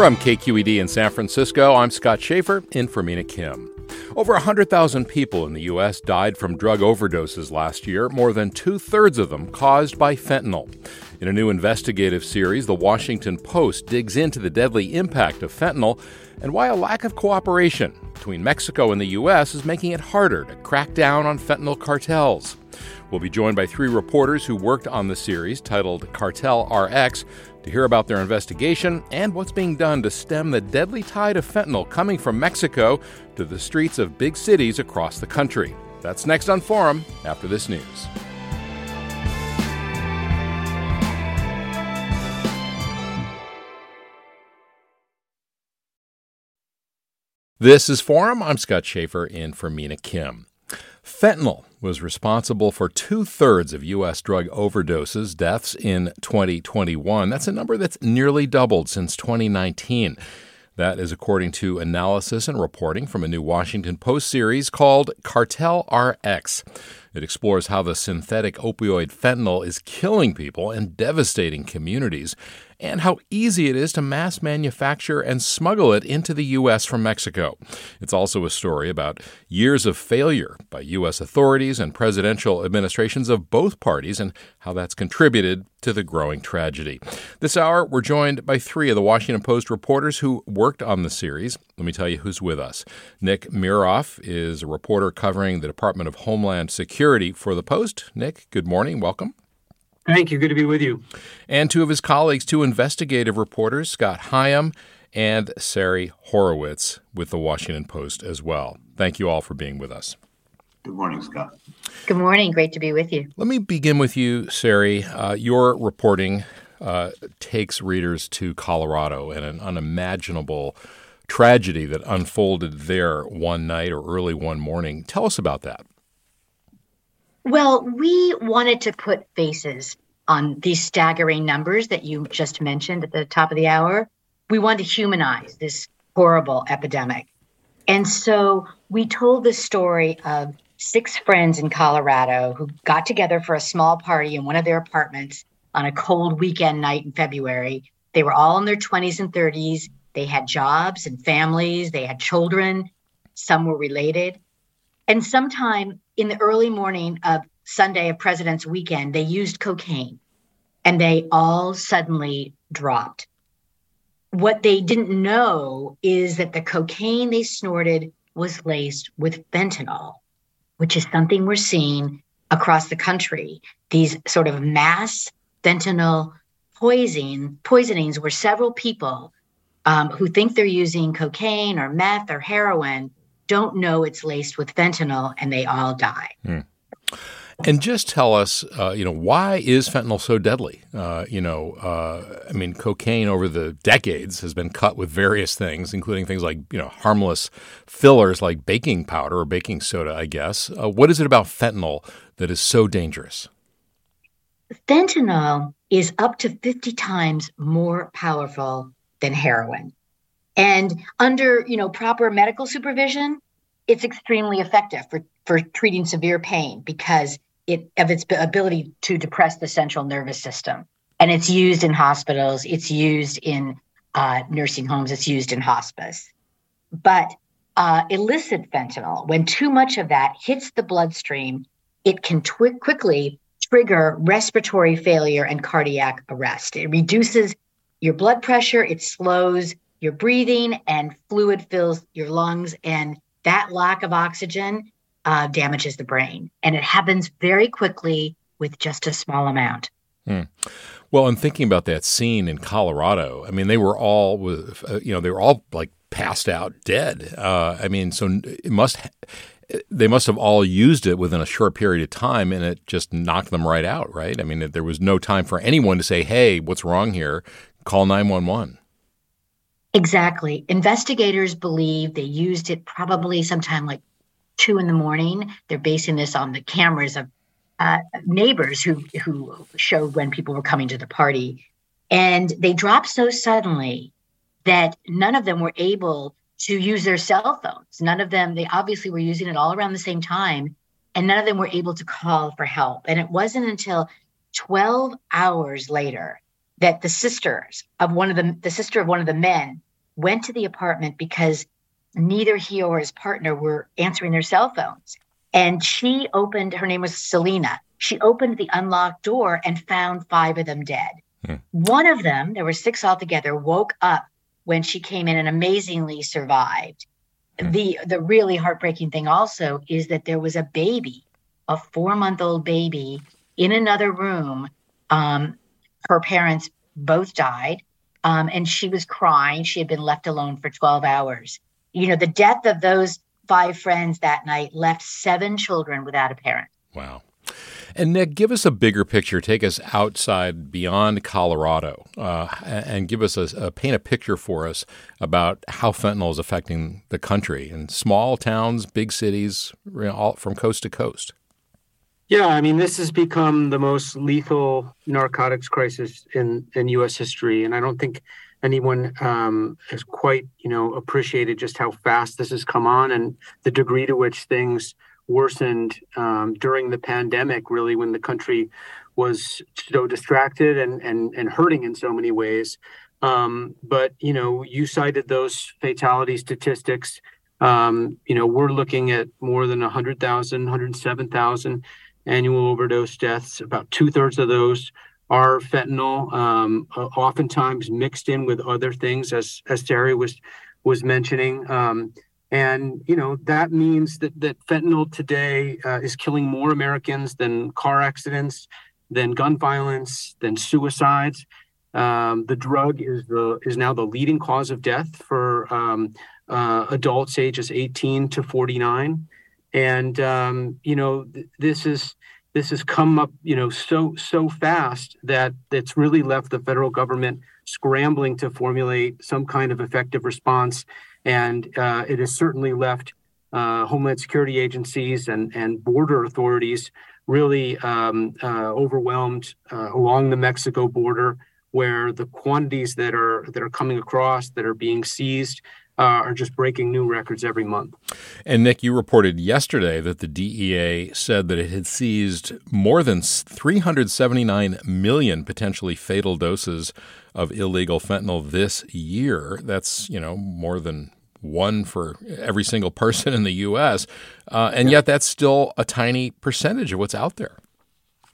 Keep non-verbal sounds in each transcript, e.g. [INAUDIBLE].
From KQED in San Francisco, I'm Scott Shafer in for Mina Kim. Over 100,000 people in the U.S. died from drug overdoses last year, more than two thirds of them caused by fentanyl. In a new investigative series, The Washington Post digs into the deadly impact of fentanyl and why a lack of cooperation between Mexico and the U.S. is making it harder to crack down on fentanyl cartels. We'll be joined by three reporters who worked on the series titled Cartel RX to hear about their investigation and what's being done to stem the deadly tide of fentanyl coming from Mexico to the streets of big cities across the country. That's next on Forum after this news. This is Forum. I'm Scott Shafer in for Mina Kim. Fentanyl was responsible for two thirds of U.S. drug overdoses deaths in 2021. That's a number that's nearly doubled since 2019. That is according to analysis and reporting from a new Washington Post series called Cartel RX. It explores how the synthetic opioid fentanyl is killing people and devastating communities and how easy it is to mass manufacture and smuggle it into the U.S. from Mexico. It's also a story about years of failure by U.S. authorities and presidential administrations of both parties and how that's contributed to the growing tragedy. This hour, we're joined by three of the Washington Post reporters who worked on the series. Let me tell you who's with us. Nick Miroff is a reporter covering the Department of Homeland Security for the Post. Nick, good morning. Welcome. Thank you. Good to be with you. And two of his colleagues, two investigative reporters, Scott Higham and Sari Horwitz with the Washington Post as well. Thank you all for being with us. Good morning, Scott. Good morning. Great to be with you. Let me begin with you, Sari. Uh, your reporting uh, takes readers to Colorado and an unimaginable tragedy that unfolded there one night or early one morning. Tell us about that. Well, we wanted to put faces on these staggering numbers that you just mentioned at the top of the hour. We wanted to humanize this horrible epidemic. And so we told the story of six friends in Colorado who got together for a small party in one of their apartments on a cold weekend night in February. They were all in their 20s and 30s. They had jobs and families, they had children, some were related. And sometime in the early morning of Sunday of President's Weekend, they used cocaine and they all suddenly dropped. What they didn't know is that the cocaine they snorted was laced with fentanyl, which is something we're seeing across the country. These sort of mass fentanyl poisoning, poisonings where several people um, who think they're using cocaine or meth or heroin don't know it's laced with fentanyl and they all die. Mm. And just tell us, uh, you know, why is fentanyl so deadly? Uh, you know, uh, I mean, cocaine over the decades has been cut with various things, including things like, you know, harmless fillers like baking powder or baking soda, I guess. Uh, what is it about fentanyl that is so dangerous? Fentanyl is up to 50 times more powerful than heroin. And under, you know, proper medical supervision, it's extremely effective for, for treating severe pain because it of its ability to depress the central nervous system. And it's used in hospitals, it's used in uh, nursing homes, it's used in hospice. But uh, illicit fentanyl, when too much of that hits the bloodstream, it can twi- quickly trigger respiratory failure and cardiac arrest. It reduces your blood pressure, it slows your breathing and fluid fills your lungs and that lack of oxygen uh, damages the brain, and it happens very quickly with just a small amount. Hmm. Well, I'm thinking about that scene in Colorado. I mean, they were all, uh, you know, they were all like passed out, dead. Uh, I mean, so it must they must have all used it within a short period of time and it just knocked them right out, right? I mean, there was no time for anyone to say, hey, what's wrong here? Call 911. Exactly. Investigators believe they used it probably sometime like two in the morning. They're basing this on the cameras of uh, neighbors who who showed when people were coming to the party, and they dropped so suddenly that none of them were able to use their cell phones. None of them, they obviously were using it all around the same time, and none of them were able to call for help. And it wasn't until 12 hours later that the sisters of one of the, the sister of one of the men went to the apartment because neither he or his partner were answering their cell phones. And she opened, her name was Selena. She opened the unlocked door and found five of them dead. Hmm. One of them, there were six altogether, woke up when she came in and amazingly survived. Mm. The the really heartbreaking thing also is that there was a baby, a four month old baby in another room. Um, her parents both died, um, and she was crying. She had been left alone for 12 hours. You know, the death of those five friends that night left seven children without a parent. Wow. And Nick, give us a bigger picture. Take us outside beyond Colorado, uh, and give us a, a, paint a picture for us about how fentanyl is affecting the country in small towns, big cities, all from coast to coast. Yeah, I mean, this has become the most lethal narcotics crisis in in U.S. history, and I don't think anyone um, has quite, you know, appreciated just how fast this has come on and the degree to which things worsened um, during the pandemic, really, when the country was so distracted and, and, and hurting in so many ways. Um, but, you know, you cited those fatality statistics. Um, you know, we're looking at more than 100,000, 107,000 annual overdose deaths. About two thirds of those are fentanyl, um, oftentimes mixed in with other things, as, as Terry was was mentioning. Um, and you know that means that that fentanyl today uh, is killing more Americans than car accidents, than gun violence, than suicides. Um, the drug is the is now the leading cause of death for um, uh, adults ages 18 to 49, and um, you know th- this is this has come up you know so so fast that it's really left the federal government scrambling to formulate some kind of effective response. And uh, it has certainly left uh, Homeland Security agencies and, and border authorities really um, uh, overwhelmed uh, along the Mexico border, where the quantities that are that are coming across that are being seized uh, are just breaking new records every month. And Nick, you reported yesterday that the DEA said that it had seized more than 379 million potentially fatal doses of illegal fentanyl this year. That's, you know, more than one for every single [LAUGHS] person in the U.S. Uh, and yet that's still a tiny percentage of what's out there.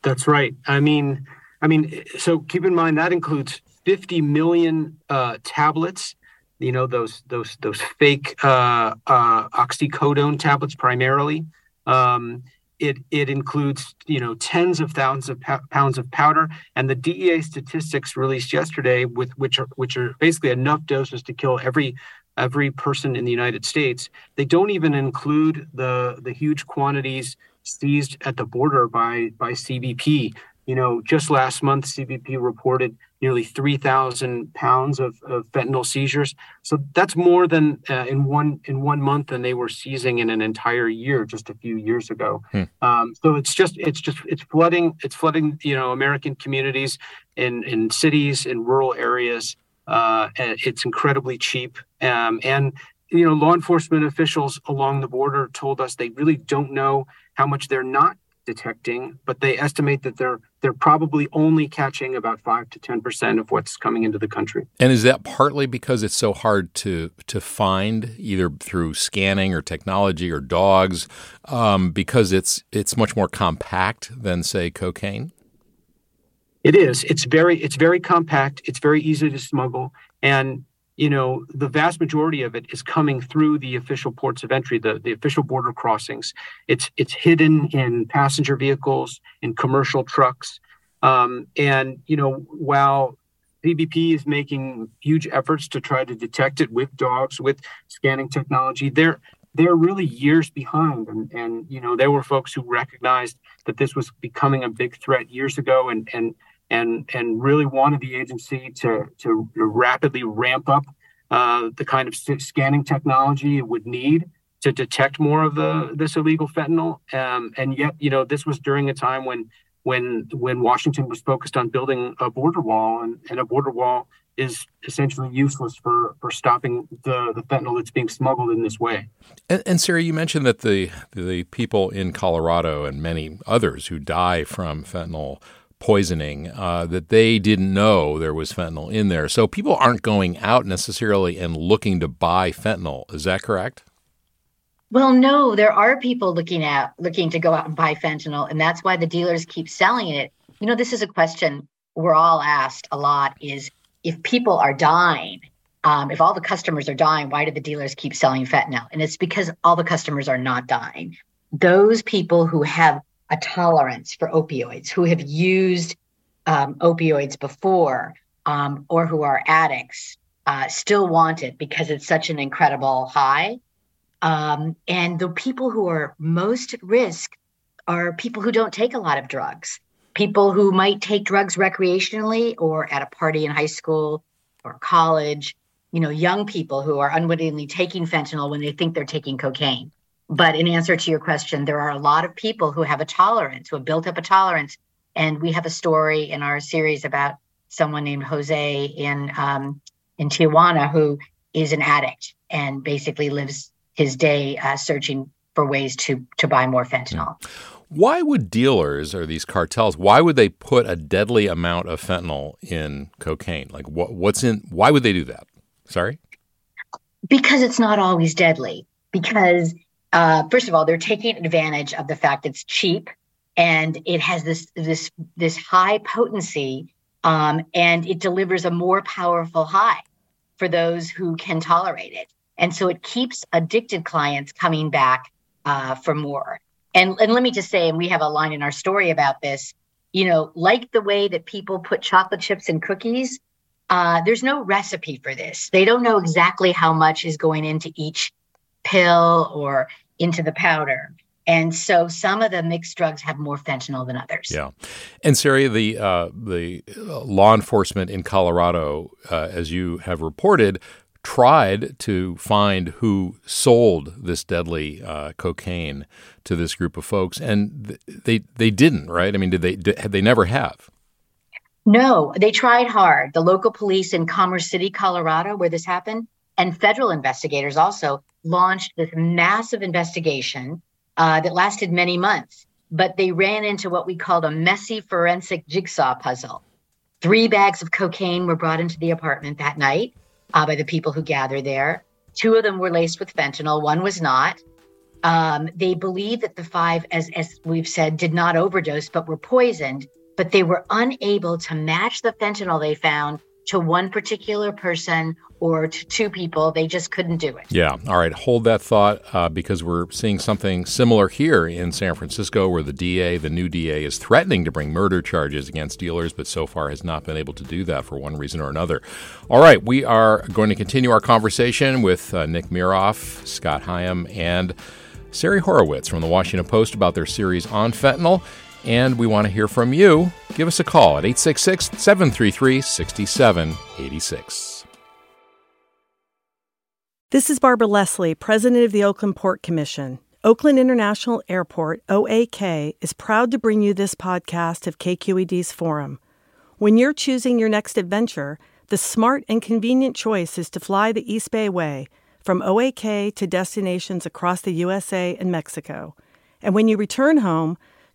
That's right. I mean, I mean, so keep in mind that includes 50 million uh, tablets. You know those those those fake uh, uh oxycodone tablets primarily. Um, it it includes you know tens of thousands of pounds of powder and the DEA statistics released yesterday with which are which are basically enough doses to kill every every person in the United States they don't even include the the huge quantities seized at the border by by CBP you know, just last month, CBP reported nearly 3,000 pounds of, of, fentanyl seizures. So that's more than uh, in one in one month than they were seizing in an entire year just a few years ago. Hmm. Um, so it's just it's just it's flooding it's flooding you know American communities in in cities in rural areas. Uh, it's incredibly cheap, um, and you know law enforcement officials along the border told us they really don't know how much they're not detecting, but they estimate that they're they're probably only catching about five to ten percent of what's coming into the country. And is that partly because it's so hard to to find, either through scanning or technology or dogs, um, because it's it's much more compact than say cocaine? It is. It's very it's very compact. It's very easy to smuggle, and you know, the vast majority of it is coming through the official ports of entry, the, the official border crossings. It's it's hidden in passenger vehicles, in commercial trucks. Um, and, you know, while CBP is making huge efforts to try to detect it with dogs, with scanning technology, they're they're really years behind. And, and you know, there were folks who recognized that this was becoming a big threat years ago and and and and really wanted the agency to to rapidly ramp up uh, the kind of scanning technology it would need to detect more of the this illegal fentanyl. Um, and yet, you know, this was during a time when when when Washington was focused on building a border wall, and, and a border wall is essentially useless for for stopping the the fentanyl that's being smuggled in this way. And, and Sari, you mentioned that the the people in Colorado and many others who die from fentanyl poisoning uh, that they didn't know there was fentanyl in there. So people aren't going out necessarily and looking to buy fentanyl. Is that correct? Well, no, there are people looking at looking to go out and buy fentanyl, and that's why the dealers keep selling it. You know, this is a question we're all asked a lot: is if people are dying, um, if all the customers are dying, why do the dealers keep selling fentanyl? And it's because all the customers are not dying. Those people who have a tolerance for opioids, who have used um, opioids before, um, or who are addicts, uh, still want it because it's such an incredible high. Um, and the people who are most at risk are people who don't take a lot of drugs, people who might take drugs recreationally or at a party in high school or college, you know, young people who are unwittingly taking fentanyl when they think they're taking cocaine. But in answer to your question, there are a lot of people who have a tolerance, who have built up a tolerance. And we have a story in our series about someone named Jose in um, in Tijuana who is an addict and basically lives his day uh, searching for ways to to buy more fentanyl. Why would dealers or these cartels? Why would they put a deadly amount of fentanyl in cocaine? Like what, what's in? Why would they do that? Sorry. Because it's not always deadly. Because uh, first of all, they're taking advantage of the fact it's cheap and it has this this this high potency um, and it delivers a more powerful high for those who can tolerate it. And so it keeps addicted clients coming back uh, for more. And, and let me just say, and we have a line in our story about this, you know, like the way that people put chocolate chips in cookies, uh, there's no recipe for this. They don't know exactly how much is going into each pill or into the powder. And so some of the mixed drugs have more fentanyl than others. Yeah, and Sari, the uh, the law enforcement in Colorado, uh, as you have reported, tried to find who sold this deadly uh, cocaine to this group of folks, and they they didn't. Right? I mean, did they? Did, they never have? No, they tried hard. The local police in Commerce City, Colorado, where this happened, and federal investigators also launched this massive investigation uh, that lasted many months. But they ran into what we called a messy forensic jigsaw puzzle. Three bags of cocaine were brought into the apartment that night uh, by the people who gathered there. Two of them were laced with fentanyl, one was not. Um, they believe that the five, as, as we've said, did not overdose but were poisoned, but they were unable to match the fentanyl they found to one particular person or to two people. They just couldn't do it. Yeah. All right. Hold that thought uh, because we're seeing something similar here in San Francisco where the DA, the new DA, is threatening to bring murder charges against dealers, but so far has not been able to do that for one reason or another. All right. We are going to continue our conversation with uh, Nick Miroff, Scott Higham, and Sari Horwitz from the Washington Post about their series on fentanyl. And we want to hear from you. Give us a call at 866 733 6786. This is Barbara Leslie, President of the Oakland Port Commission. Oakland International Airport, OAK, is proud to bring you this podcast of KQED's Forum. When you're choosing your next adventure, the smart and convenient choice is to fly the East Bay Way from OAK to destinations across the USA and Mexico. And when you return home,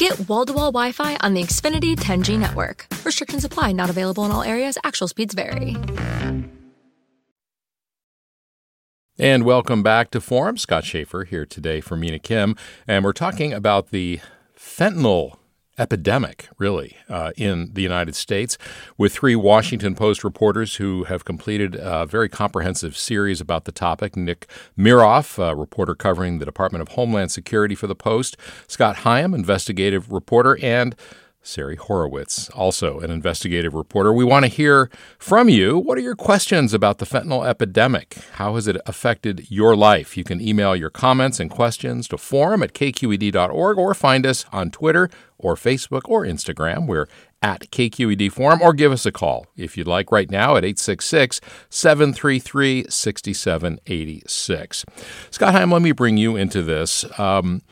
Get wall to wall Wi Fi on the Xfinity 10G network. Restrictions apply, not available in all areas. Actual speeds vary. And welcome back to Forum. Scott Shafer here today for Mina Kim. And we're talking about the fentanyl epidemic, really, uh, in the United States, with three Washington Post reporters who have completed a very comprehensive series about the topic. Nick Miroff, a reporter covering the Department of Homeland Security for the Post, Scott Higham, investigative reporter, and Sari Horwitz, also an investigative reporter. We want to hear from you. What are your questions about the fentanyl epidemic? How has it affected your life? You can email your comments and questions to forum at kqed.org or find us on Twitter or Facebook or Instagram. We're at KQED Forum or give us a call if you'd like right now at 866 733 6786. Scott Higham, let me bring you into this. Um,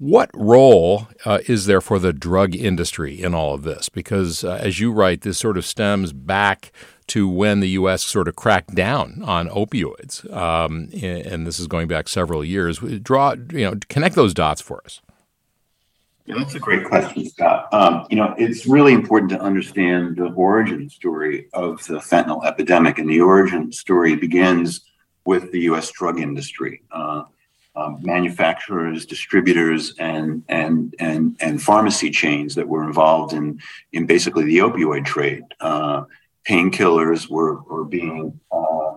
what role uh, is there for the drug industry in all of this? Because, uh, as you write, this sort of stems back to when the U.S. sort of cracked down on opioids, um, and this is going back several years. Draw, you know, connect those dots for us. Yeah, that's a great question, Scott. Um, you know, it's really important to understand the origin story of the fentanyl epidemic, and the origin story begins with the U.S. drug industry. Uh, um, manufacturers, distributors, and and and and pharmacy chains that were involved in in basically the opioid trade. Uh, painkillers were were being uh,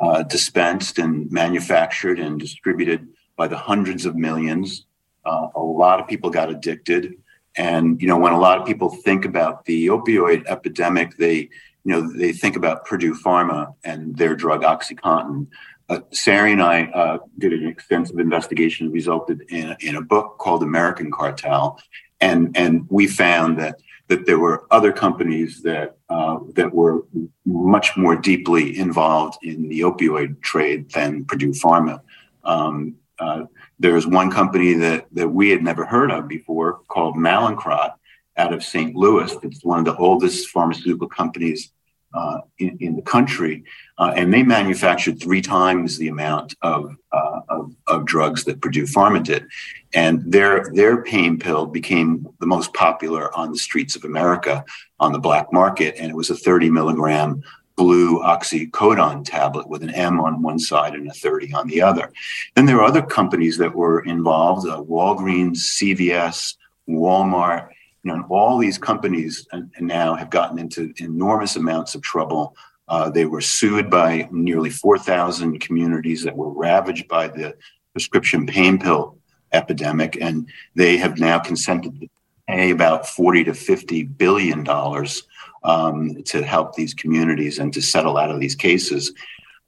uh, dispensed and manufactured and distributed by the hundreds of millions. Uh, a lot of people got addicted, and you know when a lot of people think about the opioid epidemic, they you know they think about Purdue Pharma and their drug OxyContin. Uh, Sari and I uh, did an extensive investigation, resulted in, in a book called American Cartel, and and we found that that there were other companies that uh, that were much more deeply involved in the opioid trade than Purdue Pharma. Um, uh, there was one company that that we had never heard of before called Mallinckrodt out of St. Louis. It's one of the oldest pharmaceutical companies uh, in, in, the country, uh, and they manufactured three times the amount of, uh, of, of, drugs that Purdue Pharma. And their, their pain pill became the most popular on the streets of America on the black market, and it was a 30 milligram blue oxycodone tablet with an M on one side and a 30 on the other. Then there were other companies that were involved uh, Walgreens, CVS, Walmart you know, all these companies now have gotten into enormous amounts of trouble. Uh, they were sued by nearly 4,000 communities that were ravaged by the prescription pain pill epidemic, and they have now consented to pay about 40 to 50 billion dollars um, to help these communities and to settle out of these cases.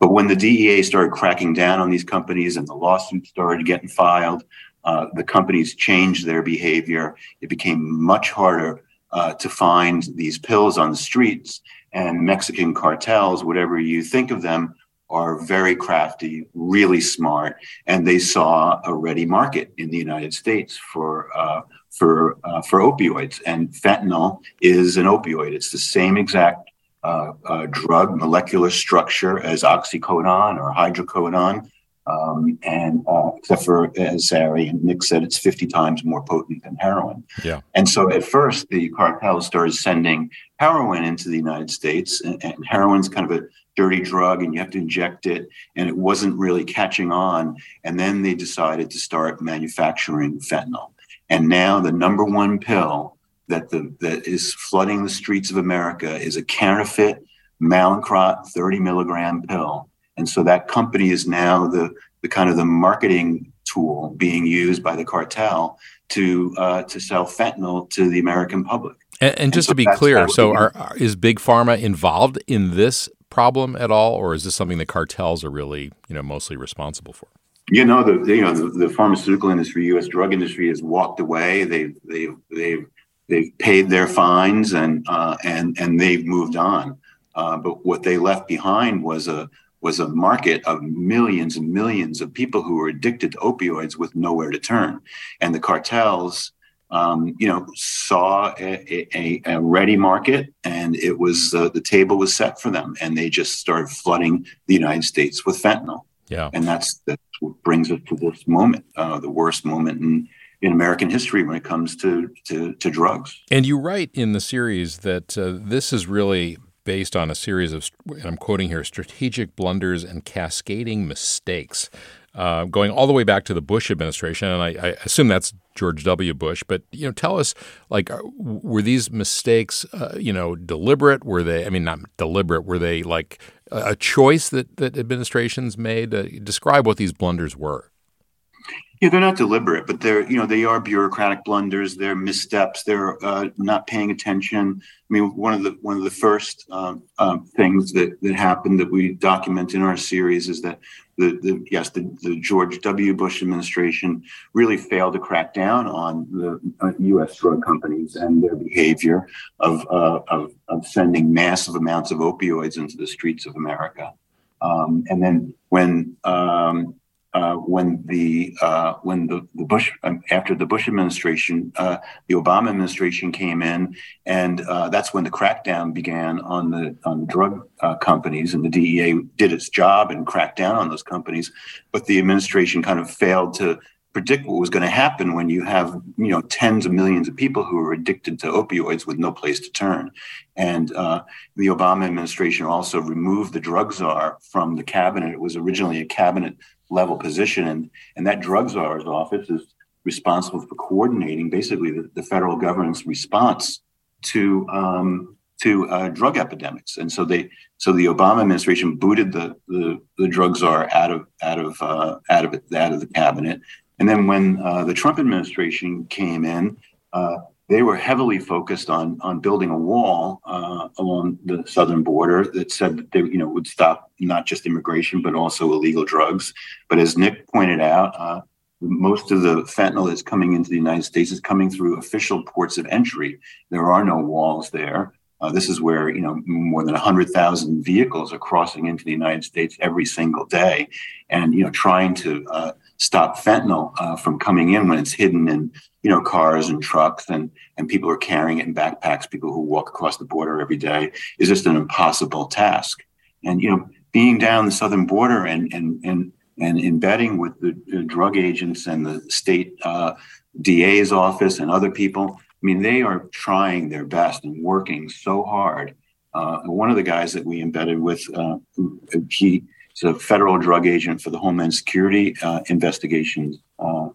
But when the DEA started cracking down on these companies and the lawsuits started getting filed, uh, the companies changed their behavior. It became much harder uh, to find these pills on the streets. And Mexican cartels, whatever you think of them, are very crafty, really smart, and they saw a ready market in the United States for uh, for uh, for opioids. And fentanyl is an opioid. It's the same exact uh, uh, drug molecular structure as oxycodone or hydrocodone. Um, and uh, except for Sari and Nick said, it's 50 times more potent than heroin. Yeah. And so at first, the cartels started sending heroin into the United States, and, and heroin's kind of a dirty drug, and you have to inject it, and it wasn't really catching on. And then they decided to start manufacturing fentanyl. And now the number one pill that the that is flooding the streets of America is a counterfeit Mallinckrodt 30 milligram pill and so that company is now the, the kind of the marketing tool being used by the cartel to uh, to sell fentanyl to the American public. And, and just and so to be clear, so are, are, is big pharma involved in this problem at all, or is this something the cartels are really you know mostly responsible for? You know, the you know the, the pharmaceutical industry, U.S. drug industry, has walked away. They've they've they've they've paid their fines and uh, and and they've moved on. Uh, but what they left behind was a was a market of millions and millions of people who were addicted to opioids with nowhere to turn. And the cartels um, you know, saw a, a, a, ready market, and it was uh, the table was set for them, and they just started flooding the United States with fentanyl. Yeah, and that's that's what brings us to this moment, uh, the worst moment in in American history when it comes to to, to drugs. And you write in the series that uh, this is really based on a series of, and I'm quoting here, strategic blunders and cascading mistakes uh, going all the way back to the Bush administration, and I, I, assume that's George W. Bush. But you know, tell us, like, were these mistakes, uh, you know, deliberate? Were they? I mean, not deliberate. Were they like a choice that that administrations made? Uh, describe what these blunders were. Yeah, they're not deliberate, but they're you know they are bureaucratic blunders. They're missteps. They're uh, not paying attention. I mean, one of the one of the first um, um, things that that happened that we document in our series is that the, the yes the, the George W. Bush administration really failed to crack down on the uh, U.S. drug companies and their behavior of, uh, of, of sending massive amounts of opioids into the streets of America. Um, and then when um, uh, when the uh, when the, the Bush um, after the Bush administration, uh, the Obama administration came in, and uh, that's when the crackdown began on the on drug uh, companies, and the DEA did its job and cracked down on those companies, but the administration kind of failed to predict what was going to happen when you have you know tens of millions of people who are addicted to opioids with no place to turn. And uh, the obama administration also removed the drug czar from the cabinet. It was originally a cabinet level position. And, and that drug czar's office is responsible for coordinating basically the, the federal government's response to um, to uh, drug epidemics. And so they so the Obama administration booted the the, the drug czar out of out of uh, out of it, out of the cabinet. And then when uh, the Trump administration came in, uh, they were heavily focused on on building a wall uh, along the southern border that said that they you know would stop not just immigration but also illegal drugs. But as Nick pointed out, uh, most of the fentanyl that's coming into the United States is coming through official ports of entry. There are no walls there. Uh, this is where you know more than 100,000 vehicles are crossing into the United States every single day, and you know trying to uh, stop fentanyl uh, from coming in when it's hidden in you know cars and trucks and and people are carrying it in backpacks people who walk across the border every day is just an impossible task. And you know being down the southern border and and and and embedding with the, drug agents and the state uh, DA's office and other people I mean they are trying their best and working so hard. Uh, one of the guys that we embedded with uh, he He's a federal drug agent for the Homeland Security uh, Investigations uh,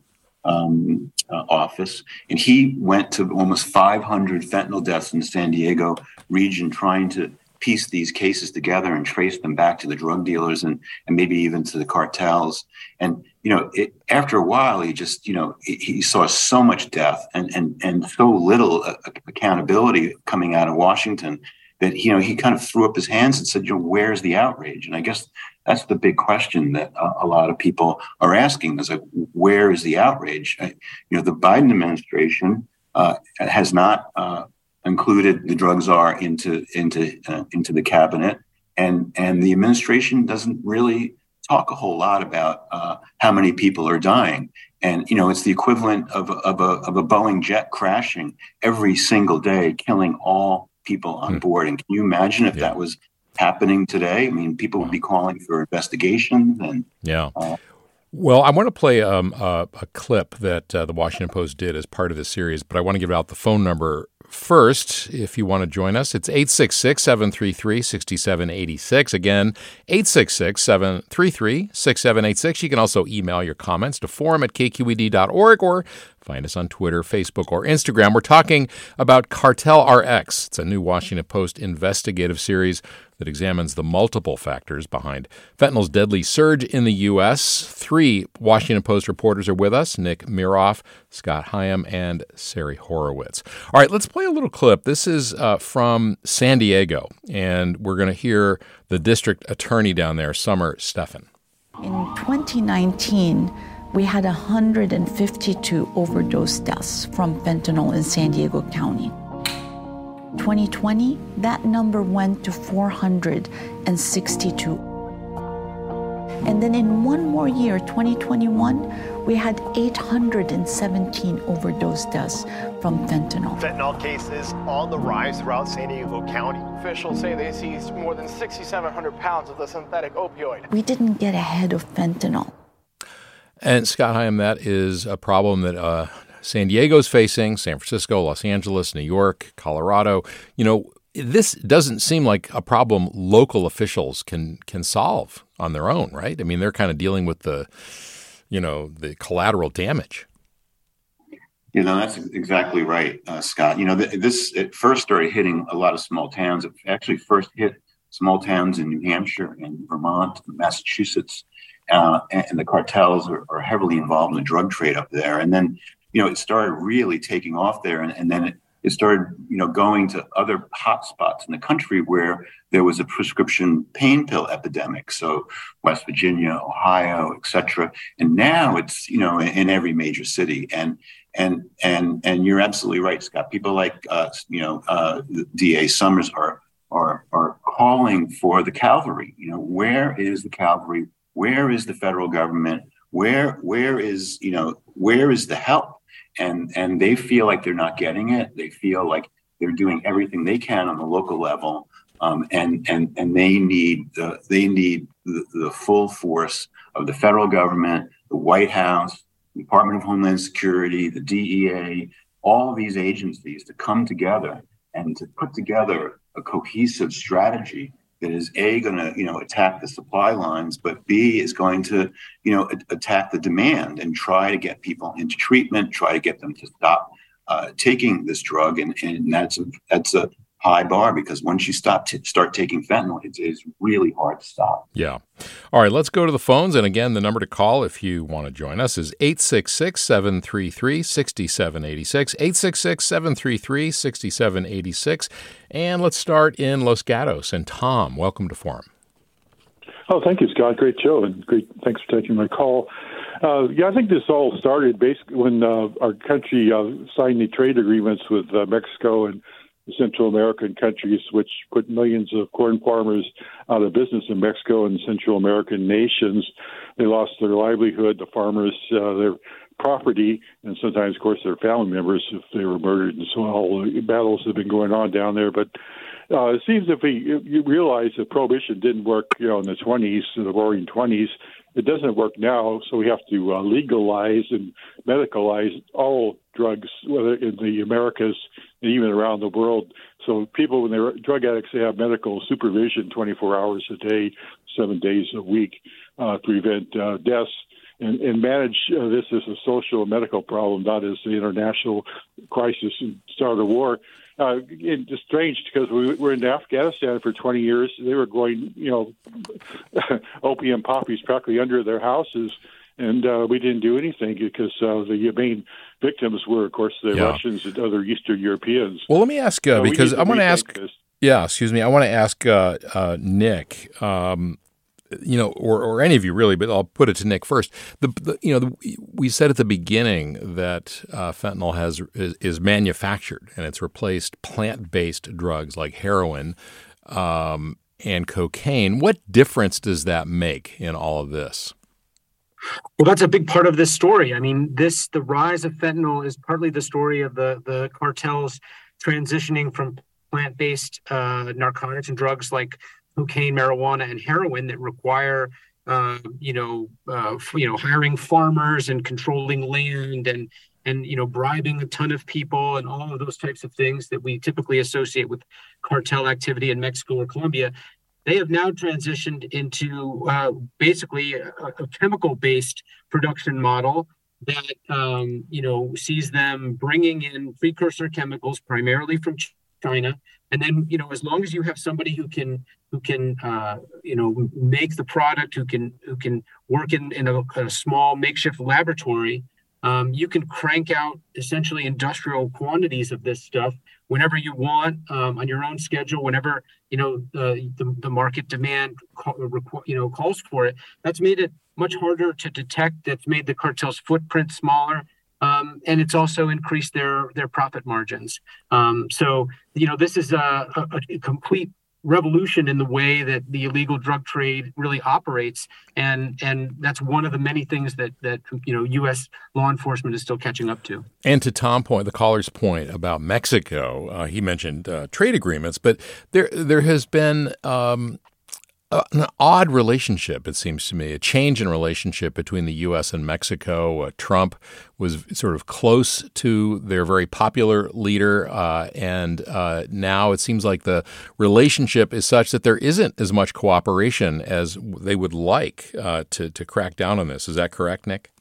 um, uh, Office. And he went to almost 500 fentanyl deaths in the San Diego region trying to piece these cases together and trace them back to the drug dealers and, and maybe even to the cartels. And, you know, it, after a while, he just, you know, he, he saw so much death and, and, and so little uh, accountability coming out of Washington that, you know, he kind of threw up his hands and said, you know, where's the outrage? And I guess that's the big question that uh, a lot of people are asking is like, where is the outrage? I, you know, the Biden administration uh, has not uh, included the drug czar into into uh, into the cabinet, and and the administration doesn't really talk a whole lot about uh, how many people are dying. And you know, it's the equivalent of, of a of a Boeing jet crashing every single day, killing all people on hmm. board. And can you imagine if yeah. that was happening today. I mean, people would be calling for investigations and yeah. Uh, well, I want to play um, a clip that uh, the Washington Post did as part of this series, but I want to give out the phone number first if you want to join us. It's 866 733 6786. Again, 866 733 6786. You can also email your comments to forum at kqed.org or Find us on Twitter, Facebook, or Instagram. We're talking about Cartel RX. It's a new Washington Post investigative series that examines the multiple factors behind fentanyl's deadly surge in the U.S. Three Washington Post reporters are with us Nick Miroff, Scott Higham, and Sari Horwitz. All right, let's play a little clip. This is uh, from San Diego, and we're going to hear the district attorney down there, Summer Stephan. In 2019, we had 152 overdose deaths from fentanyl in San Diego County. 2020, that number went to 462. And then in one more year, 2021, we had 817 overdose deaths from fentanyl. Fentanyl cases on the rise throughout San Diego County. Officials say they seized more than 6,700 pounds of the synthetic opioid. We didn't get ahead of fentanyl. And Scott Higham, that is a problem that uh, San Diego's facing, San Francisco, Los Angeles, New York, Colorado. You know, this doesn't seem like a problem local officials can can solve on their own, right? I mean, they're kind of dealing with the, you know, the collateral damage. You know, that's exactly right, uh, Scott. You know, th- this it first started hitting a lot of small towns. It actually first hit small towns in New Hampshire and Vermont, and Massachusetts, uh, and, the cartels are, are, heavily involved in the drug trade up there. And then, you know, it started really taking off there, and, and then it it started, you know, going to other hotspots in the country where there was a prescription pain pill epidemic. So West Virginia, Ohio, et cetera. And now it's, you know, in, in every major city. And and and and you're absolutely right, Scott. People like uh, you know, uh, DA Summers are are are calling for the cavalry. You know, where is the cavalry? Where is the federal government? Where where is you know where is the help? And and they feel like they're not getting it. They feel like they're doing everything they can on the local level, um, and and and they need the they need the, the, full force of the federal government, the White House, the Department of Homeland Security, the DEA, all these agencies to come together and to put together a cohesive strategy that is a going to you know attack the supply lines but b is going to you know a- attack the demand and try to get people into treatment try to get them to stop uh, taking this drug. And, and that's a, that's a high bar because once you stop t- start taking fentanyl, it is really hard to stop. Yeah. All right, let's go to the phones. And again, the number to call if you want to join us is 866 733 6786. 866 733 6786. And let's start in Los Gatos. And Tom, welcome to Forum. Oh, thank you, Scott. Great show, and great. Thanks for taking my call. Uh, yeah, I think this all started basically when uh, our country uh, signed the trade agreements with uh, Mexico and Central American countries, which put millions of corn farmers out of business in Mexico and Central American nations. They lost their livelihood, the farmers, uh, their property, and sometimes, of course, their family members if they were murdered. And so all the battles have been going on down there. But uh, it seems if we if you realize that prohibition didn't work, you know, in the 20s, in the roaring 20s, it doesn't work now. So we have to uh, legalize and medicalize all drugs, whether in the Americas and even around the world. So people, when they're drug addicts, they have medical supervision 24 hours a day, seven days a week uh, to prevent uh, deaths. And, and manage uh, this as a social and medical problem, not as the international crisis and start a war uh, it's strange because we were in Afghanistan for 20 years. They were growing, you know, [LAUGHS] opium poppies practically under their houses, and uh, we didn't do anything because uh, the main victims were, of course, the yeah. Russians and other Eastern Europeans. Well, let me ask uh, because I want to ask. This. Yeah, excuse me. I want to ask uh, uh, Nick. Um, you know, or, or any of you really, but I'll put it to Nick first. The, the you know, the, we said at the beginning that uh, fentanyl has is, is, manufactured and it's replaced plant-based drugs like heroin um, and cocaine. What difference does that make in all of this? Well, that's a big part of this story. I mean, this the rise of fentanyl is partly the story of the the cartels transitioning from plant-based uh, narcotics and drugs like cocaine, marijuana, and heroin that require uh, you know, uh, you know, hiring farmers and controlling land and and you know, bribing a ton of people and all of those types of things that we typically associate with cartel activity in Mexico or Colombia. They have now transitioned into uh, basically a, a chemical-based production model that um, you know sees them bringing in precursor chemicals primarily from China. And then you know as long as you have somebody who can who can uh, you know make the product who can who can work in, in a, a small makeshift laboratory um, you can crank out essentially industrial quantities of this stuff whenever you want um, on your own schedule whenever you know the, the, the market demand you know calls for it. That's made it much harder to detect that's made the cartel's footprint smaller um, and it's also increased their their profit margins. Um, so you know this is a, a, a complete revolution in the way that the illegal drug trade really operates and and that's one of the many things that that you know US law enforcement is still catching up to and to Tom point the caller's point about Mexico uh, he mentioned uh, trade agreements but there there has been um, an odd relationship, it seems to me, a change in relationship between the U.S. and Mexico. Uh, Trump was sort of close to their very popular leader, uh, and uh, now it seems like the relationship is such that there isn't as much cooperation as they would like uh, to to crack down on this. Is that correct, Nick?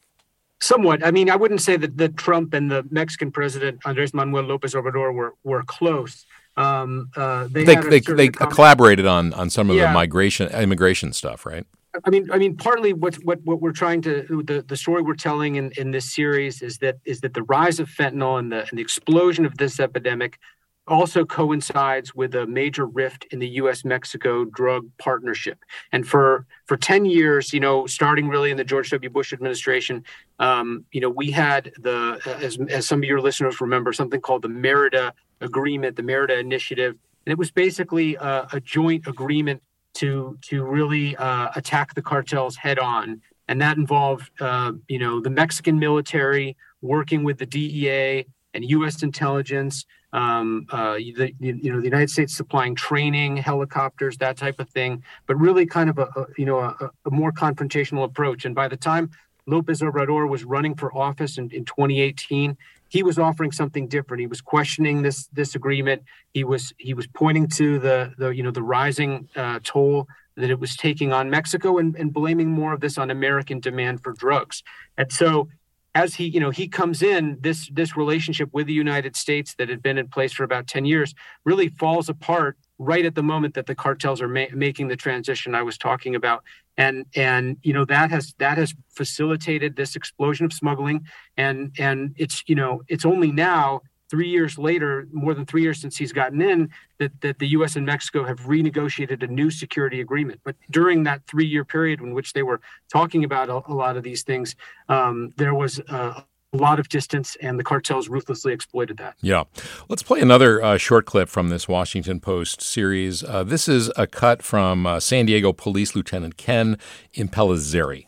Somewhat. I mean, I wouldn't say that, that Trump and the Mexican president Andres Manuel Lopez Obrador were were close. Um, uh, they they, they, they collaborated on on some of yeah. the migration immigration stuff, right? I mean, I mean, partly what what what we're trying to the, the story we're telling in, in this series is that is that the rise of fentanyl and the and the explosion of this epidemic also coincides with a major rift in the U.S. Mexico drug partnership. And for for ten years, you know, starting really in the George W. Bush administration, um, you know, we had the as as some of your listeners remember something called the Merida agreement, the Merida Initiative, and it was basically a, a joint agreement to to really uh, attack the cartels head on, and that involved uh, you know the Mexican military working with the DEA and U.S. intelligence, um, uh, the, you know the United States supplying training, helicopters, that type of thing, but really kind of a, a you know a, a more confrontational approach. And by the time Lopez Obrador was running for office in, in 2018, he was offering something different. He was questioning this this agreement. He was he was pointing to the the you know the rising uh, toll that it was taking on Mexico and, and blaming more of this on American demand for drugs. And so as he you know he comes in this this relationship with the United States that had been in place for about 10 years really falls apart right at the moment that the cartels are ma- making the transition I was talking about. And and you know that has that has facilitated this explosion of smuggling. And and it's you know it's only now three years later more than three years since he's gotten in that, that the us and mexico have renegotiated a new security agreement. But during that three year period in which they were talking about a, a lot of these things um, there was uh, a lot of distance, and the cartels ruthlessly exploited that. Yeah. Let's play another uh, short clip from this Washington Post series. Uh, this is a cut from uh, San Diego Police Lieutenant Ken Impellizzeri.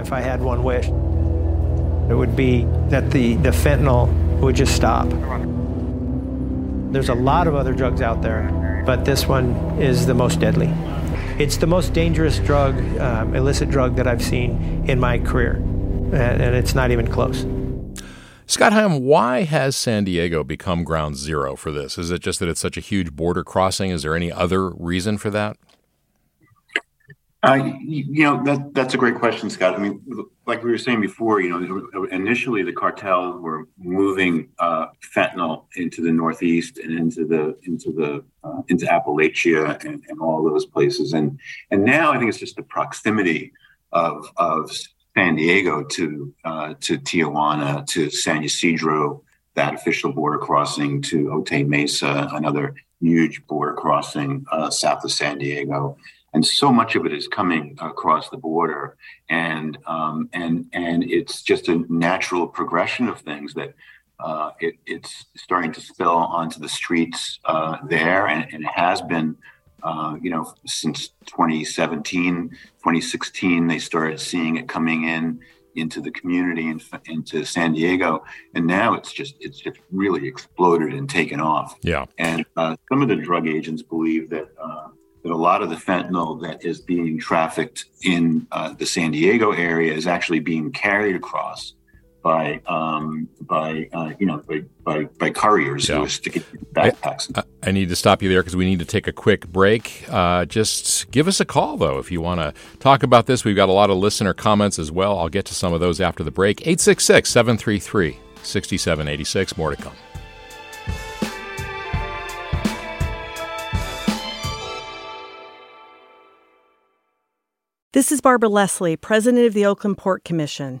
If I had one wish, it would be that the, the fentanyl would just stop. There's a lot of other drugs out there, but this one is the most deadly. It's the most dangerous drug, um, illicit drug that I've seen in my career and, and it's not even close. Scott Higham, why has San Diego become ground zero for this? Is it just that it's such a huge border crossing? Is there any other reason for that? Uh, you know that that's a great question, Scott. I mean, like we were saying before, you know, initially the cartel were moving uh, fentanyl into the Northeast and into the into the uh, into Appalachia and, and all those places, and and now I think it's just the proximity of of San Diego to uh, to Tijuana to San Ysidro, that official border crossing to Otay Mesa, another huge border crossing uh, south of San Diego, and so much of it is coming across the border, and um, and and it's just a natural progression of things that. Uh, it, it's starting to spill onto the streets uh, there, and, and, it has been uh, you know, since 2017, 2016, they started seeing it coming in into the community and into San Diego, and now it's just it's just really exploded and taken off. Yeah, and uh, some of the drug agents believe that uh, that a lot of the fentanyl that is being trafficked in uh, the San Diego area is actually being carried across by um, by uh, you know by by, by couriers yeah. who are sticking backpacks. I, I, need to stop you there because we need to take a quick break. Uh, just give us a call though if you want to talk about this. We've got a lot of listener comments as well. I'll get to some of those after the break. 866 733 6786. More to come. This is Barbara Leslie, President of the Oakland Port Commission.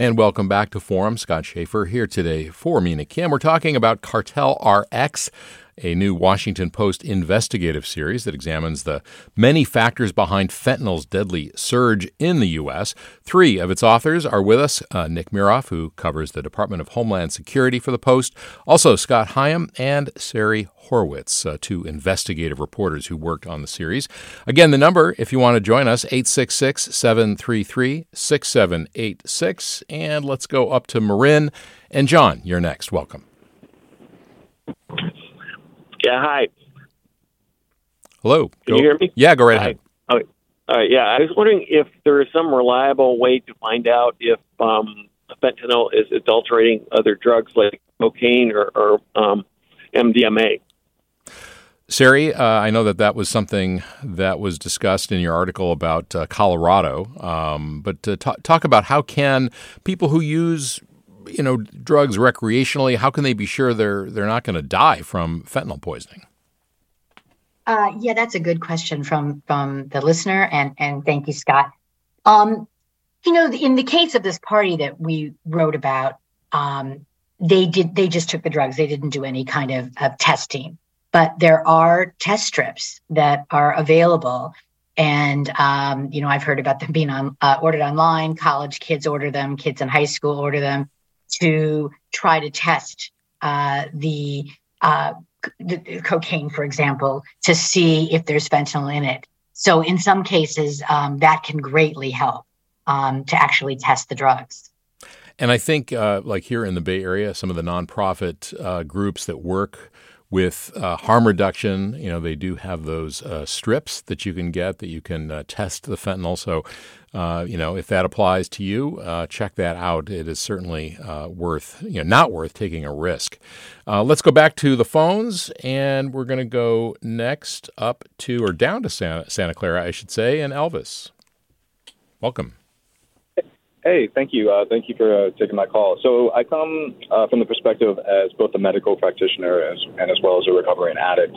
And welcome back to Forum. Scott Shafer here today for Mina Kim. We're talking about Cartel RX, a new Washington Post investigative series that examines the many factors behind fentanyl's deadly surge in the U.S. Three of its authors are with us uh, Nick Miroff, who covers the Department of Homeland Security for the Post, also Scott Higham and Sari Horwitz, uh, two investigative reporters who worked on the series. Again, the number, if you want to join us, 866 733 6786. And let's go up to Marin. And John, you're next. Welcome. Yeah, hi. Hello. Can Go- you hear me? Yeah, go right Hi. ahead. All right, yeah, I was wondering if there is some reliable way to find out if um, fentanyl is adulterating other drugs like cocaine or, or um, MDMA. Sari, uh, I know that that was something that was discussed in your article about uh, Colorado, um, but uh, ta- talk about how can people who use you know drugs recreationally, how can they be sure they're they're not going to die from fentanyl poisoning? Uh, yeah, that's a good question from from the listener, and and thank you, Scott. Um, you know, in the case of this party that we wrote about, um, they did they just took the drugs. They didn't do any kind of, of testing, but there are test strips that are available. And um, you know, I've heard about them being on uh, ordered online. College kids order them. Kids in high school order them to try to test uh, the uh, the cocaine, for example, to see if there's fentanyl in it. So in some cases, um, that can greatly help um, to actually test the drugs. And I think, uh, like here in the Bay Area, some of the nonprofit uh, groups that work with uh, harm reduction, you know, they do have those uh, strips that you can get that you can uh, test the fentanyl. So, uh, you know, if that applies to you, uh, check that out. It is certainly uh, worth, you know, not worth taking a risk. Uh, let's go back to the phones, and we're going to go next up to or down to Santa, Santa Clara, I should say, and Elvis. Welcome. Hey, thank you. Uh, thank you for taking my call. So I come from the perspective as both a medical practitioner as, and as well as a recovering addict.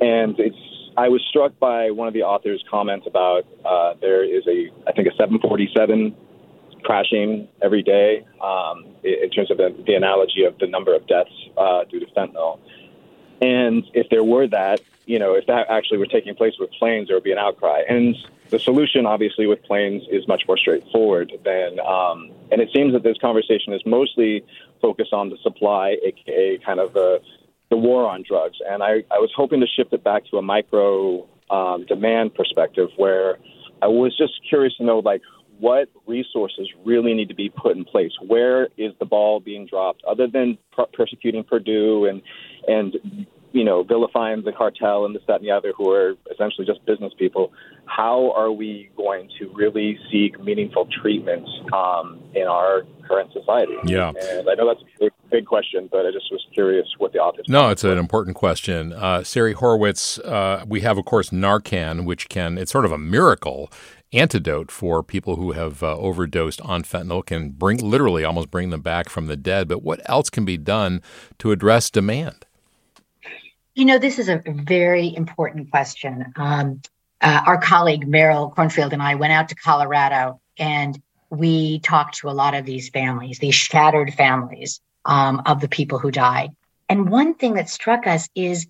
And it's I was struck by one of the author's comments about uh, there is a I think a 747 crashing every day um, in terms of the, the analogy of the number of deaths uh, due to fentanyl. And if there were that, you know, if that actually were taking place with planes, there would be an outcry. And the solution, obviously, with planes is much more straightforward than. Um, and it seems that this conversation is mostly focused on the supply, aka kind of the the war on drugs. And I, I was hoping to shift it back to a micro um, demand perspective, where I was just curious to know, like, what resources really need to be put in place? Where is the ball being dropped? Other than per- persecuting Purdue and and you know vilifying the cartel and this, that, and the other, who are essentially just business people, how are we going to really seek meaningful treatments um, in our current society? Yeah. And I know that's a big, big question, but I just was curious what the authors. No, it's an important question. Uh, Sari Horwitz, uh, we have, of course, Narcan, which can, it's sort of a miracle antidote for people who have uh, overdosed on fentanyl, can bring, literally almost bring them back from the dead. But what else can be done to address demand? You know, this is a very important question. Um, uh, our colleague Meryl Kornfield and I went out to Colorado and we talked to a lot of these families, these shattered families um, of the people who died. And one thing that struck us is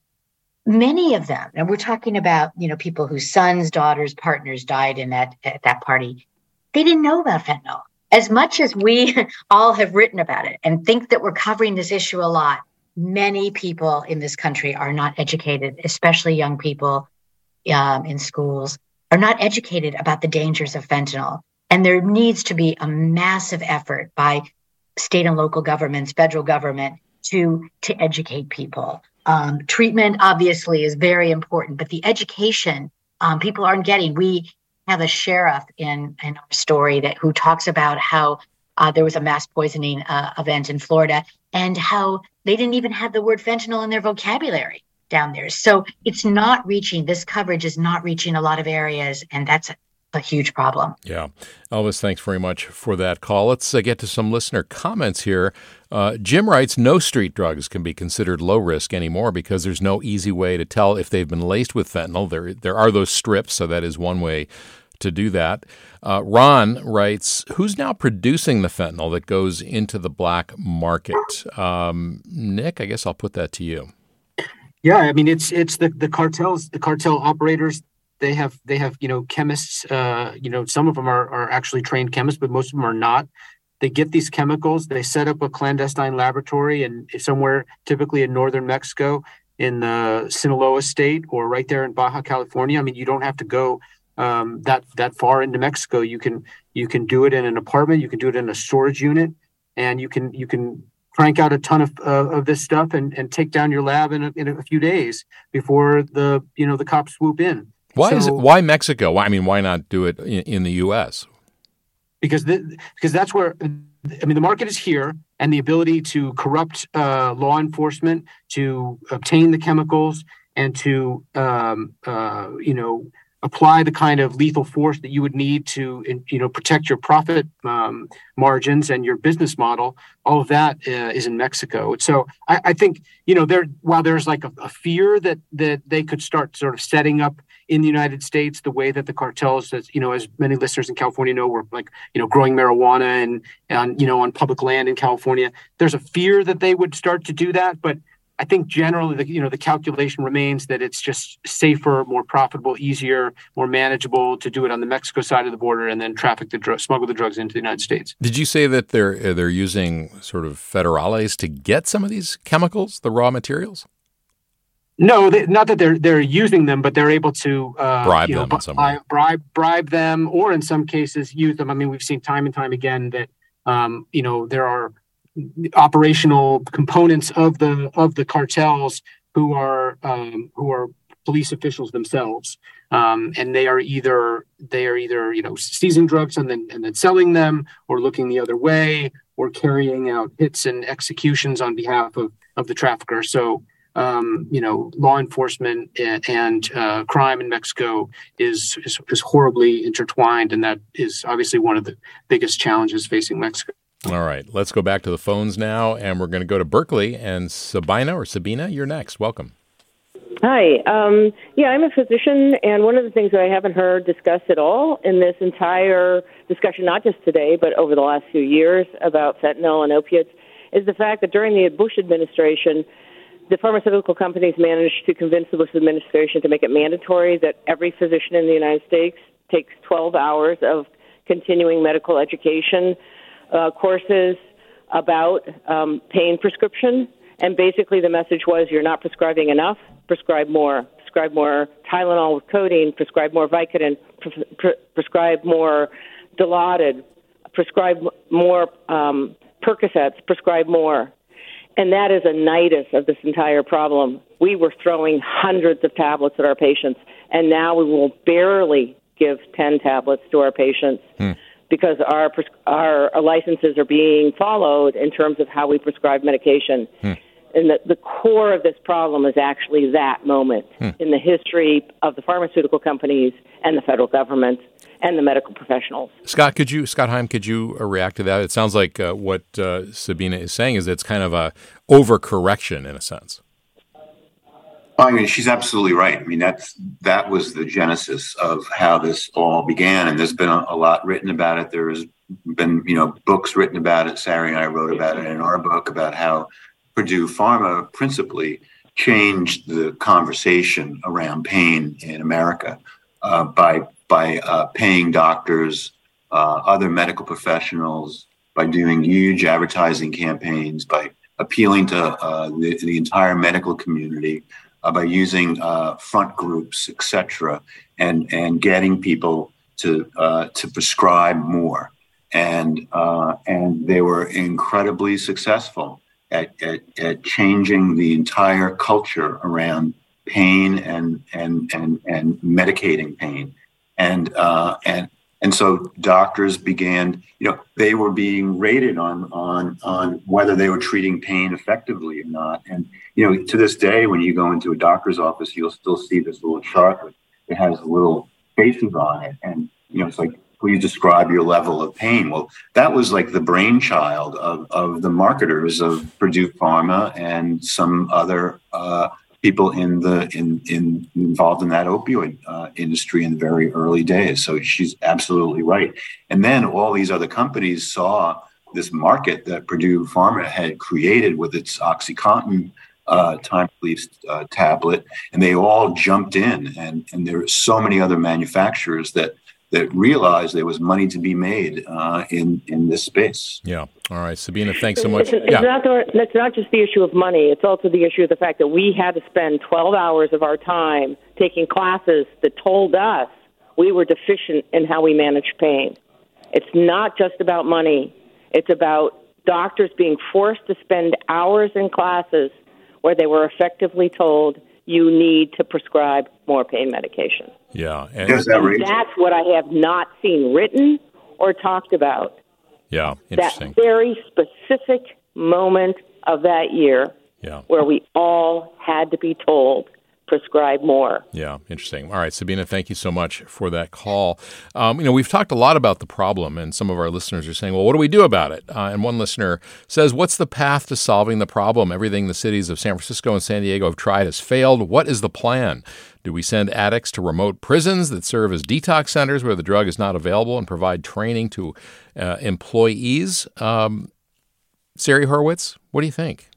many of them, and we're talking about you know people whose sons, daughters, partners died in that at that party. They didn't know about fentanyl as much as we [LAUGHS] all have written about it and think that we're covering this issue a lot. Many people in this country are not educated, especially young people um, in schools, are not educated about the dangers of fentanyl. And there needs to be a massive effort by state and local governments, federal government, to to educate people Um, treatment obviously is very important, but the education um, people aren't getting. We have a sheriff in in our story that who talks about how uh, there was a mass poisoning uh, event in Florida and how they didn't even have the word fentanyl in their vocabulary down there. So it's not reaching. This coverage is not reaching a lot of areas, and that's a huge problem. Yeah. Elvis, thanks very much for that call. Let's uh, get to some listener comments here. Uh, Jim writes No street drugs can be considered low risk anymore because there's no easy way to tell if they've been laced with fentanyl. There, there are those strips, so that is one way to do that. Uh, Ron writes Who's now producing the fentanyl that goes into the black market? Um, Nick, I guess I'll put that to you. Yeah, I mean it's it's the the cartels, the cartel operators they have they have you know chemists uh, you know some of them are, are actually trained chemists but most of them are not. They get these chemicals they set up a clandestine laboratory and somewhere typically in northern mexico in the sinaloa state or right there in baja california. I mean you don't have to go um, that that far into mexico. You can you can do it in an apartment you can do it in a storage unit and you can you can crank out a ton of, uh, of this stuff and, and take down your lab in a, in a few days before the you know the cops swoop in why so, is it? Why Mexico? Why, I mean, why not do it in, in the U.S.? Because the, because that's where I mean the market is here, and the ability to corrupt uh, law enforcement to obtain the chemicals and to um, uh, you know apply the kind of lethal force that you would need to you know protect your profit um, margins and your business model all of that uh, is in mexico so I, I, think you know there while there's like a, a, fear that that they could start sort of setting up in the united states the way that the cartels as you know as many listeners in california know were like you know growing marijuana and and you know on public land in california there's a fear that they would start to do that but I think generally the you know the calculation remains that it's just safer, more profitable, easier, more manageable to do it on the Mexico side of the border and then traffic the smuggle the drugs into the United States. Did you say that they're they're using sort of federales to get some of these chemicals, the raw materials? No, they, not that they're they're using them, but they're able to uh, bribe you know, them some. Bribe bribe them, or in some cases use them. I mean, we've seen time and time again that um, you know there are operational components of the of the cartels who are um, who are police officials themselves, um, and they are either they are either you know seizing drugs and then and then selling them, or looking the other way, or carrying out hits and executions on behalf of of the trafficker. So. Um, you know, law enforcement and, and uh, crime in Mexico is, is is horribly intertwined, and that is obviously one of the biggest challenges facing Mexico. All right, let's go back to the phones now, and we're going to go to Berkeley. And Sabina or Sabina, you're next. Welcome. Hi. Um, yeah, I'm a physician, and one of the things that I haven't heard discussed at all in this entire discussion, not just today, but over the last few years about fentanyl and opiates, is the fact that during the Bush administration, the pharmaceutical companies managed to convince the Bush administration to make it mandatory that every physician in the United States takes 12 hours of continuing medical education uh, courses about um, pain prescription, and basically the message was you're not prescribing enough, prescribe more. Prescribe more Tylenol with codeine, prescribe more Vicodin, pre- pre- prescribe more Dilaudid, prescribe more um, Percocets, prescribe more. And that is a nidus of this entire problem. We were throwing hundreds of tablets at our patients, and now we will barely give 10 tablets to our patients. Hmm because our our licenses are being followed in terms of how we prescribe medication. Hmm. And the, the core of this problem is actually that moment hmm. in the history of the pharmaceutical companies and the federal government and the medical professionals. Scott, could you, Scott Higham, could you uh, react to that? It sounds like uh, what uh, Sabina is saying is it's kind of a overcorrection in a sense. I mean, she's absolutely right. I mean, that's that was the genesis of how this all began, and there's been a, a, lot written about it. There's been, you know, books written about it. Sari and I wrote about it in our book about how Purdue Pharma principally changed the conversation around pain in America uh, by by uh, paying doctors, uh, other medical professionals, by doing huge advertising campaigns, by appealing to uh, the, the entire medical community uh, by using uh, front groups, etc., and and getting people to uh, to prescribe more, and and they were incredibly successful. at, at, at changing the entire culture around pain and and and and medicating pain, and uh, and and so doctors began, you know, they were being rated on on on whether they were treating pain effectively or not. And you know, to this day, when you go into a doctor's office, you'll still see this little chart that has little faces on it, and you know, it's like please describe your level of pain. Well, that was like the brainchild of, of the marketers of Purdue Pharma and some other uh, people in the in, in involved in that opioid uh, industry in the very early days. So she's absolutely right. And then all these other companies saw this market that Purdue Pharma had created with its OxyContin uh, time release uh, tablet, and they all jumped in. And and there are so many other manufacturers that that realized there was money to be made uh, in in this space. Yeah. All right, Sabina. Thanks so much. It's, it's, yeah. not, it's not just the issue of money. It's also the issue of the fact that we had to spend 12 hours of our time taking classes that told us we were deficient in how we manage pain. It's not just about money. It's about doctors being forced to spend hours in classes where they were effectively told you need to prescribe more pain medication. Yeah. And, and that's what I have not seen written or talked about. Yeah, interesting. That very specific moment of that year yeah. where we all had to be told prescribe more. Yeah, interesting. All right, Sabina, thank you so much for that call. Um, you know, we've talked a lot about the problem, and some of our listeners are saying, well, what do we do about it? Uh, and one listener says, what's the path to solving the problem? Everything the cities of San Francisco and San Diego have tried has failed. What is the plan? Do we send addicts to remote prisons that serve as detox centers where the drug is not available and provide training to uh, employees? Um, Sari Horwitz, what do you think?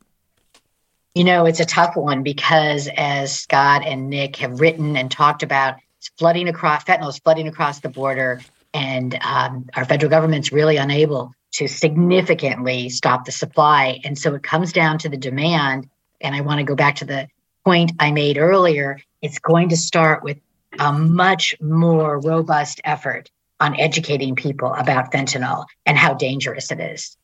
You know, it's a tough one because as Scott and Nick have written and talked about, it's flooding across, fentanyl is flooding across the border, and um, our federal government's really unable to significantly stop the supply. And so it comes down to the demand. And I want to go back to the point I made earlier. It's going to start with a much more robust effort on educating people about fentanyl and how dangerous it is.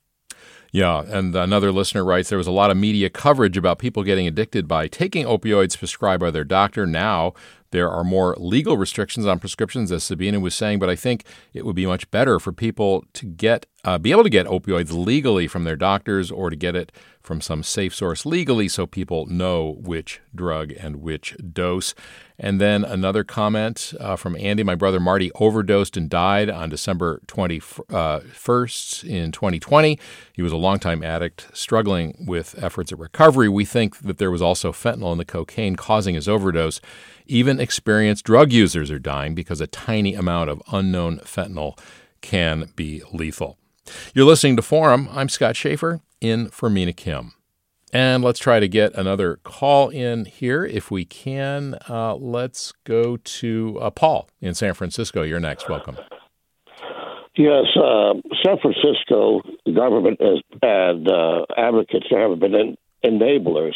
Yeah, and another listener writes there was a lot of media coverage about people getting addicted by taking opioids prescribed by their doctor. Now there are more legal restrictions on prescriptions, as Sabina was saying, but I think it would be much better for people to get uh, be able to get opioids legally from their doctors or to get it from some safe source legally so people know which drug and which dose. And then another comment uh, from Andy My brother Marty overdosed and died on December 21st uh, in 2020. He was a longtime addict struggling with efforts at recovery. We think that there was also fentanyl in the cocaine causing his overdose. Even experienced drug users are dying because a tiny amount of unknown fentanyl can be lethal. You're listening to Forum. I'm Scott Shafer in for Mina Kim. And let's try to get another call in here if we can. Uh, let's go to uh, Paul in San Francisco. You're next. Welcome. Yes, uh, San Francisco government has, and uh, advocates have been en- enablers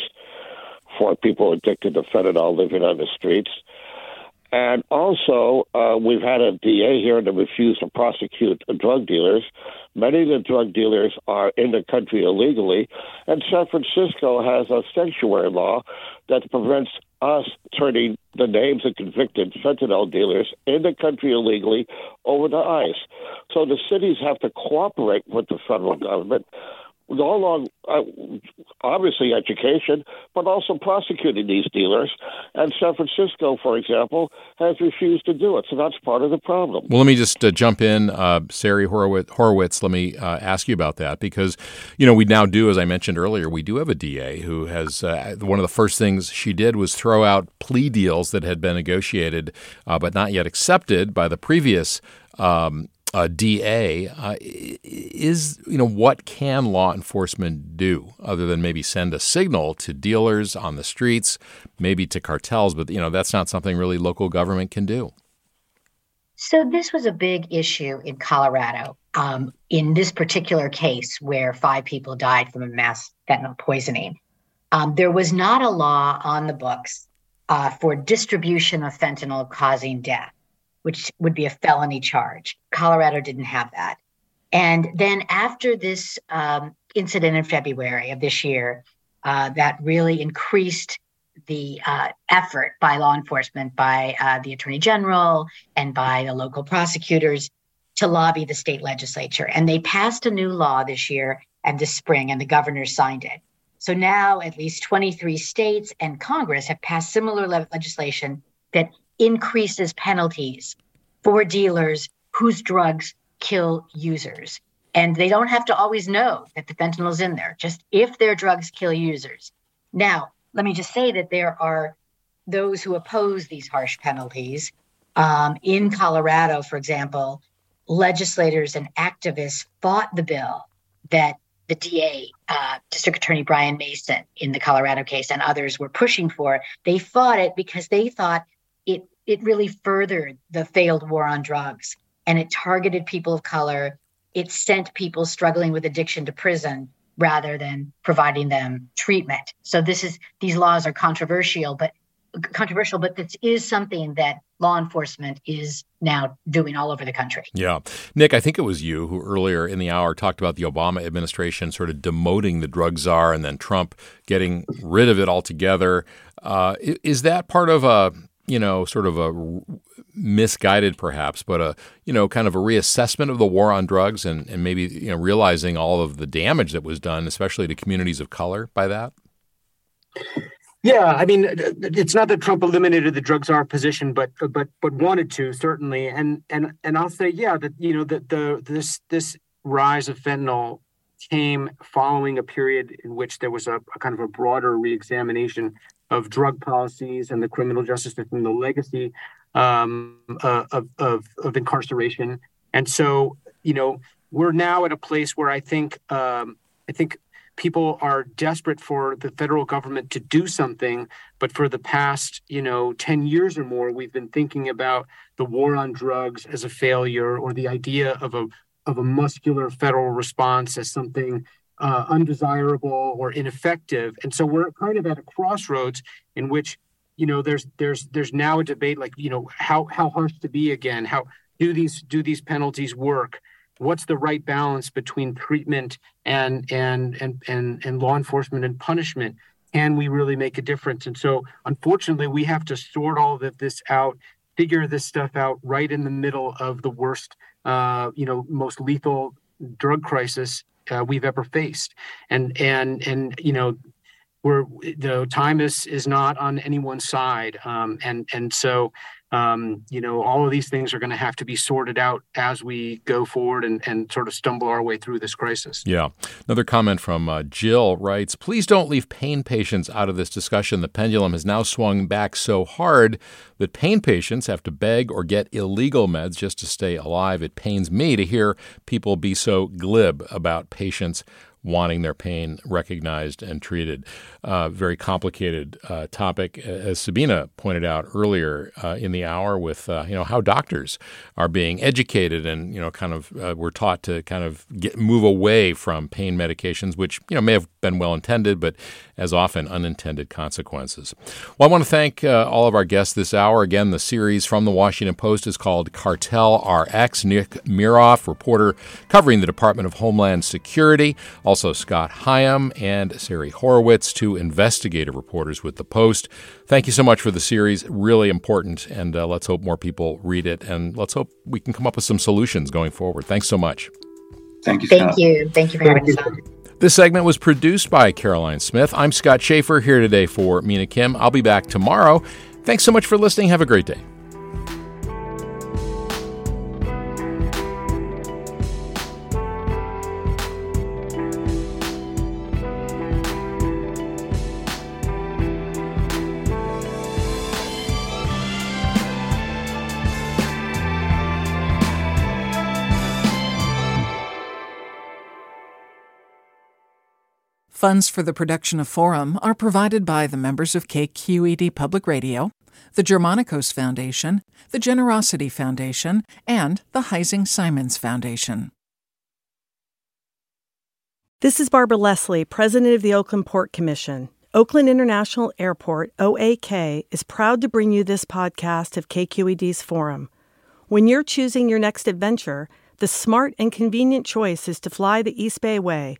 for people addicted to fentanyl living on the streets. And also, uh, we've had a DA here that refused to prosecute drug dealers. Many of the drug dealers are in the country illegally, and San Francisco has a sanctuary law that prevents us turning the names of convicted fentanyl dealers in the country illegally over to ICE. So the cities have to cooperate with the federal government all uh, obviously education, but also prosecuting these dealers. And San Francisco, for example, has refused to do it. So that's part of the problem. Well, let me just uh, jump in, uh, Sari Horwitz, Horwitz. Let me uh, ask you about that because, you know, we now do, as I mentioned earlier, we do have a DA who has uh, one of the first things she did was throw out plea deals that had been negotiated uh, but not yet accepted by the previous um, uh, DA uh, is you know what can law enforcement do other than maybe send a signal to dealers on the streets, maybe to cartels, but you know that's not something really local government can do. So this was a big issue in Colorado. Um, in this particular case, where five people died from a mass fentanyl poisoning, um, there was not a law on the books uh, for distribution of fentanyl causing death which would be a felony charge. Colorado didn't have that. And then after this um, incident in February of this year, uh, that really increased the uh, effort by law enforcement, by uh, the attorney general, and by the local prosecutors to lobby the state legislature. And they passed a new law this year and this spring, and the governor signed it. So now at least 23 states and Congress have passed similar le- legislation that increases penalties for dealers whose drugs kill users. And they don't have to always know that the fentanyl's in there, just if their drugs kill users. Now, let me just say that there are those who oppose these harsh penalties. Um, in Colorado, for example, legislators and activists fought the bill that the DA, uh, District Attorney Brian Mason, in the Colorado case, and others were pushing for. They fought it because they thought it it really furthered the failed war on drugs and it targeted people of color. It sent people struggling with addiction to prison rather than providing them treatment. So this is these laws are controversial, but controversial, but this is something that law enforcement is now doing all over the country. Yeah. Nick, I think it was you who earlier in the hour talked about the Obama administration sort of demoting the drug czar and then Trump getting rid of it altogether. Uh, is that part of a you know, sort of a misguided perhaps, but a, you know, kind of a reassessment of the war on drugs and, and maybe, you know, realizing all of the damage that was done, especially to communities of color by that? Yeah, I mean, it's not that Trump eliminated the drugs czar position, but but but wanted to certainly, and and and I'll say, yeah, that you know that the this this rise of fentanyl came following a period in which there was a, a kind of a broader reexamination of drug policies and the criminal justice system, the legacy um, uh, of, of, of incarceration. And so, you know, we're now at a place where I think um, I think people are desperate for the federal government to do something. But for the past, you know, ten years or more, we've been thinking about the war on drugs as a failure, or the idea of a of a muscular federal response as something uh, undesirable or ineffective. And so we're kind of at a crossroads in which you know there's there's there's now a debate like you know how how harsh to be again how do these do these penalties work? What's the right balance between treatment and and and and, and law enforcement and punishment? Can we really make a difference? And so unfortunately we have to sort all of this out figure this stuff out right in the middle of the worst uh, you know most lethal drug crisis uh, we've ever faced. And and and you know, we're the time is is not on anyone's side. Um, and and so um, you know, all of these things are going to have to be sorted out as we go forward and, and sort of stumble our way through this crisis. Yeah. Another comment from uh, Jill writes Please don't leave pain patients out of this discussion. The pendulum has now swung back so hard that pain patients have to beg or get illegal meds just to stay alive. It pains me to hear people be so glib about patients wanting their pain recognized and treated. Uh, very complicated uh, topic, as Sabina pointed out earlier uh, in the hour, with uh, you know how doctors are being educated and you know kind of uh, we're taught to kind of get move away from pain medications, which you know may have been well intended, but as often unintended consequences. Well, I want to thank uh, all of our guests this hour. Again, the series from the Washington Post is called Cartel RX. Nick Miroff, reporter covering the Department of Homeland Security. Also, Scott Higham and Sari Horwitz, two investigative reporters with the Post. Thank you so much for the series. Really important, and uh, let's hope more people read it, and let's hope we can come up with some solutions going forward. Thanks so much. Thank you. Thank you. Thank you for having us on. This segment was produced by Caroline Smith. I'm Scott Shafer here today for Mina Kim. I'll be back tomorrow. Thanks so much for listening. Have a great day. Funds for the production of Forum are provided by the members of KQED Public Radio, the Germanacos Foundation, the Generosity Foundation, and the Heising Simons Foundation. This is Barbara Leslie, President of the Oakland Port Commission. Oakland International Airport, OAK, is proud to bring you this podcast of KQED's Forum. When you're choosing your next adventure, the smart and convenient choice is to fly the East Bay Way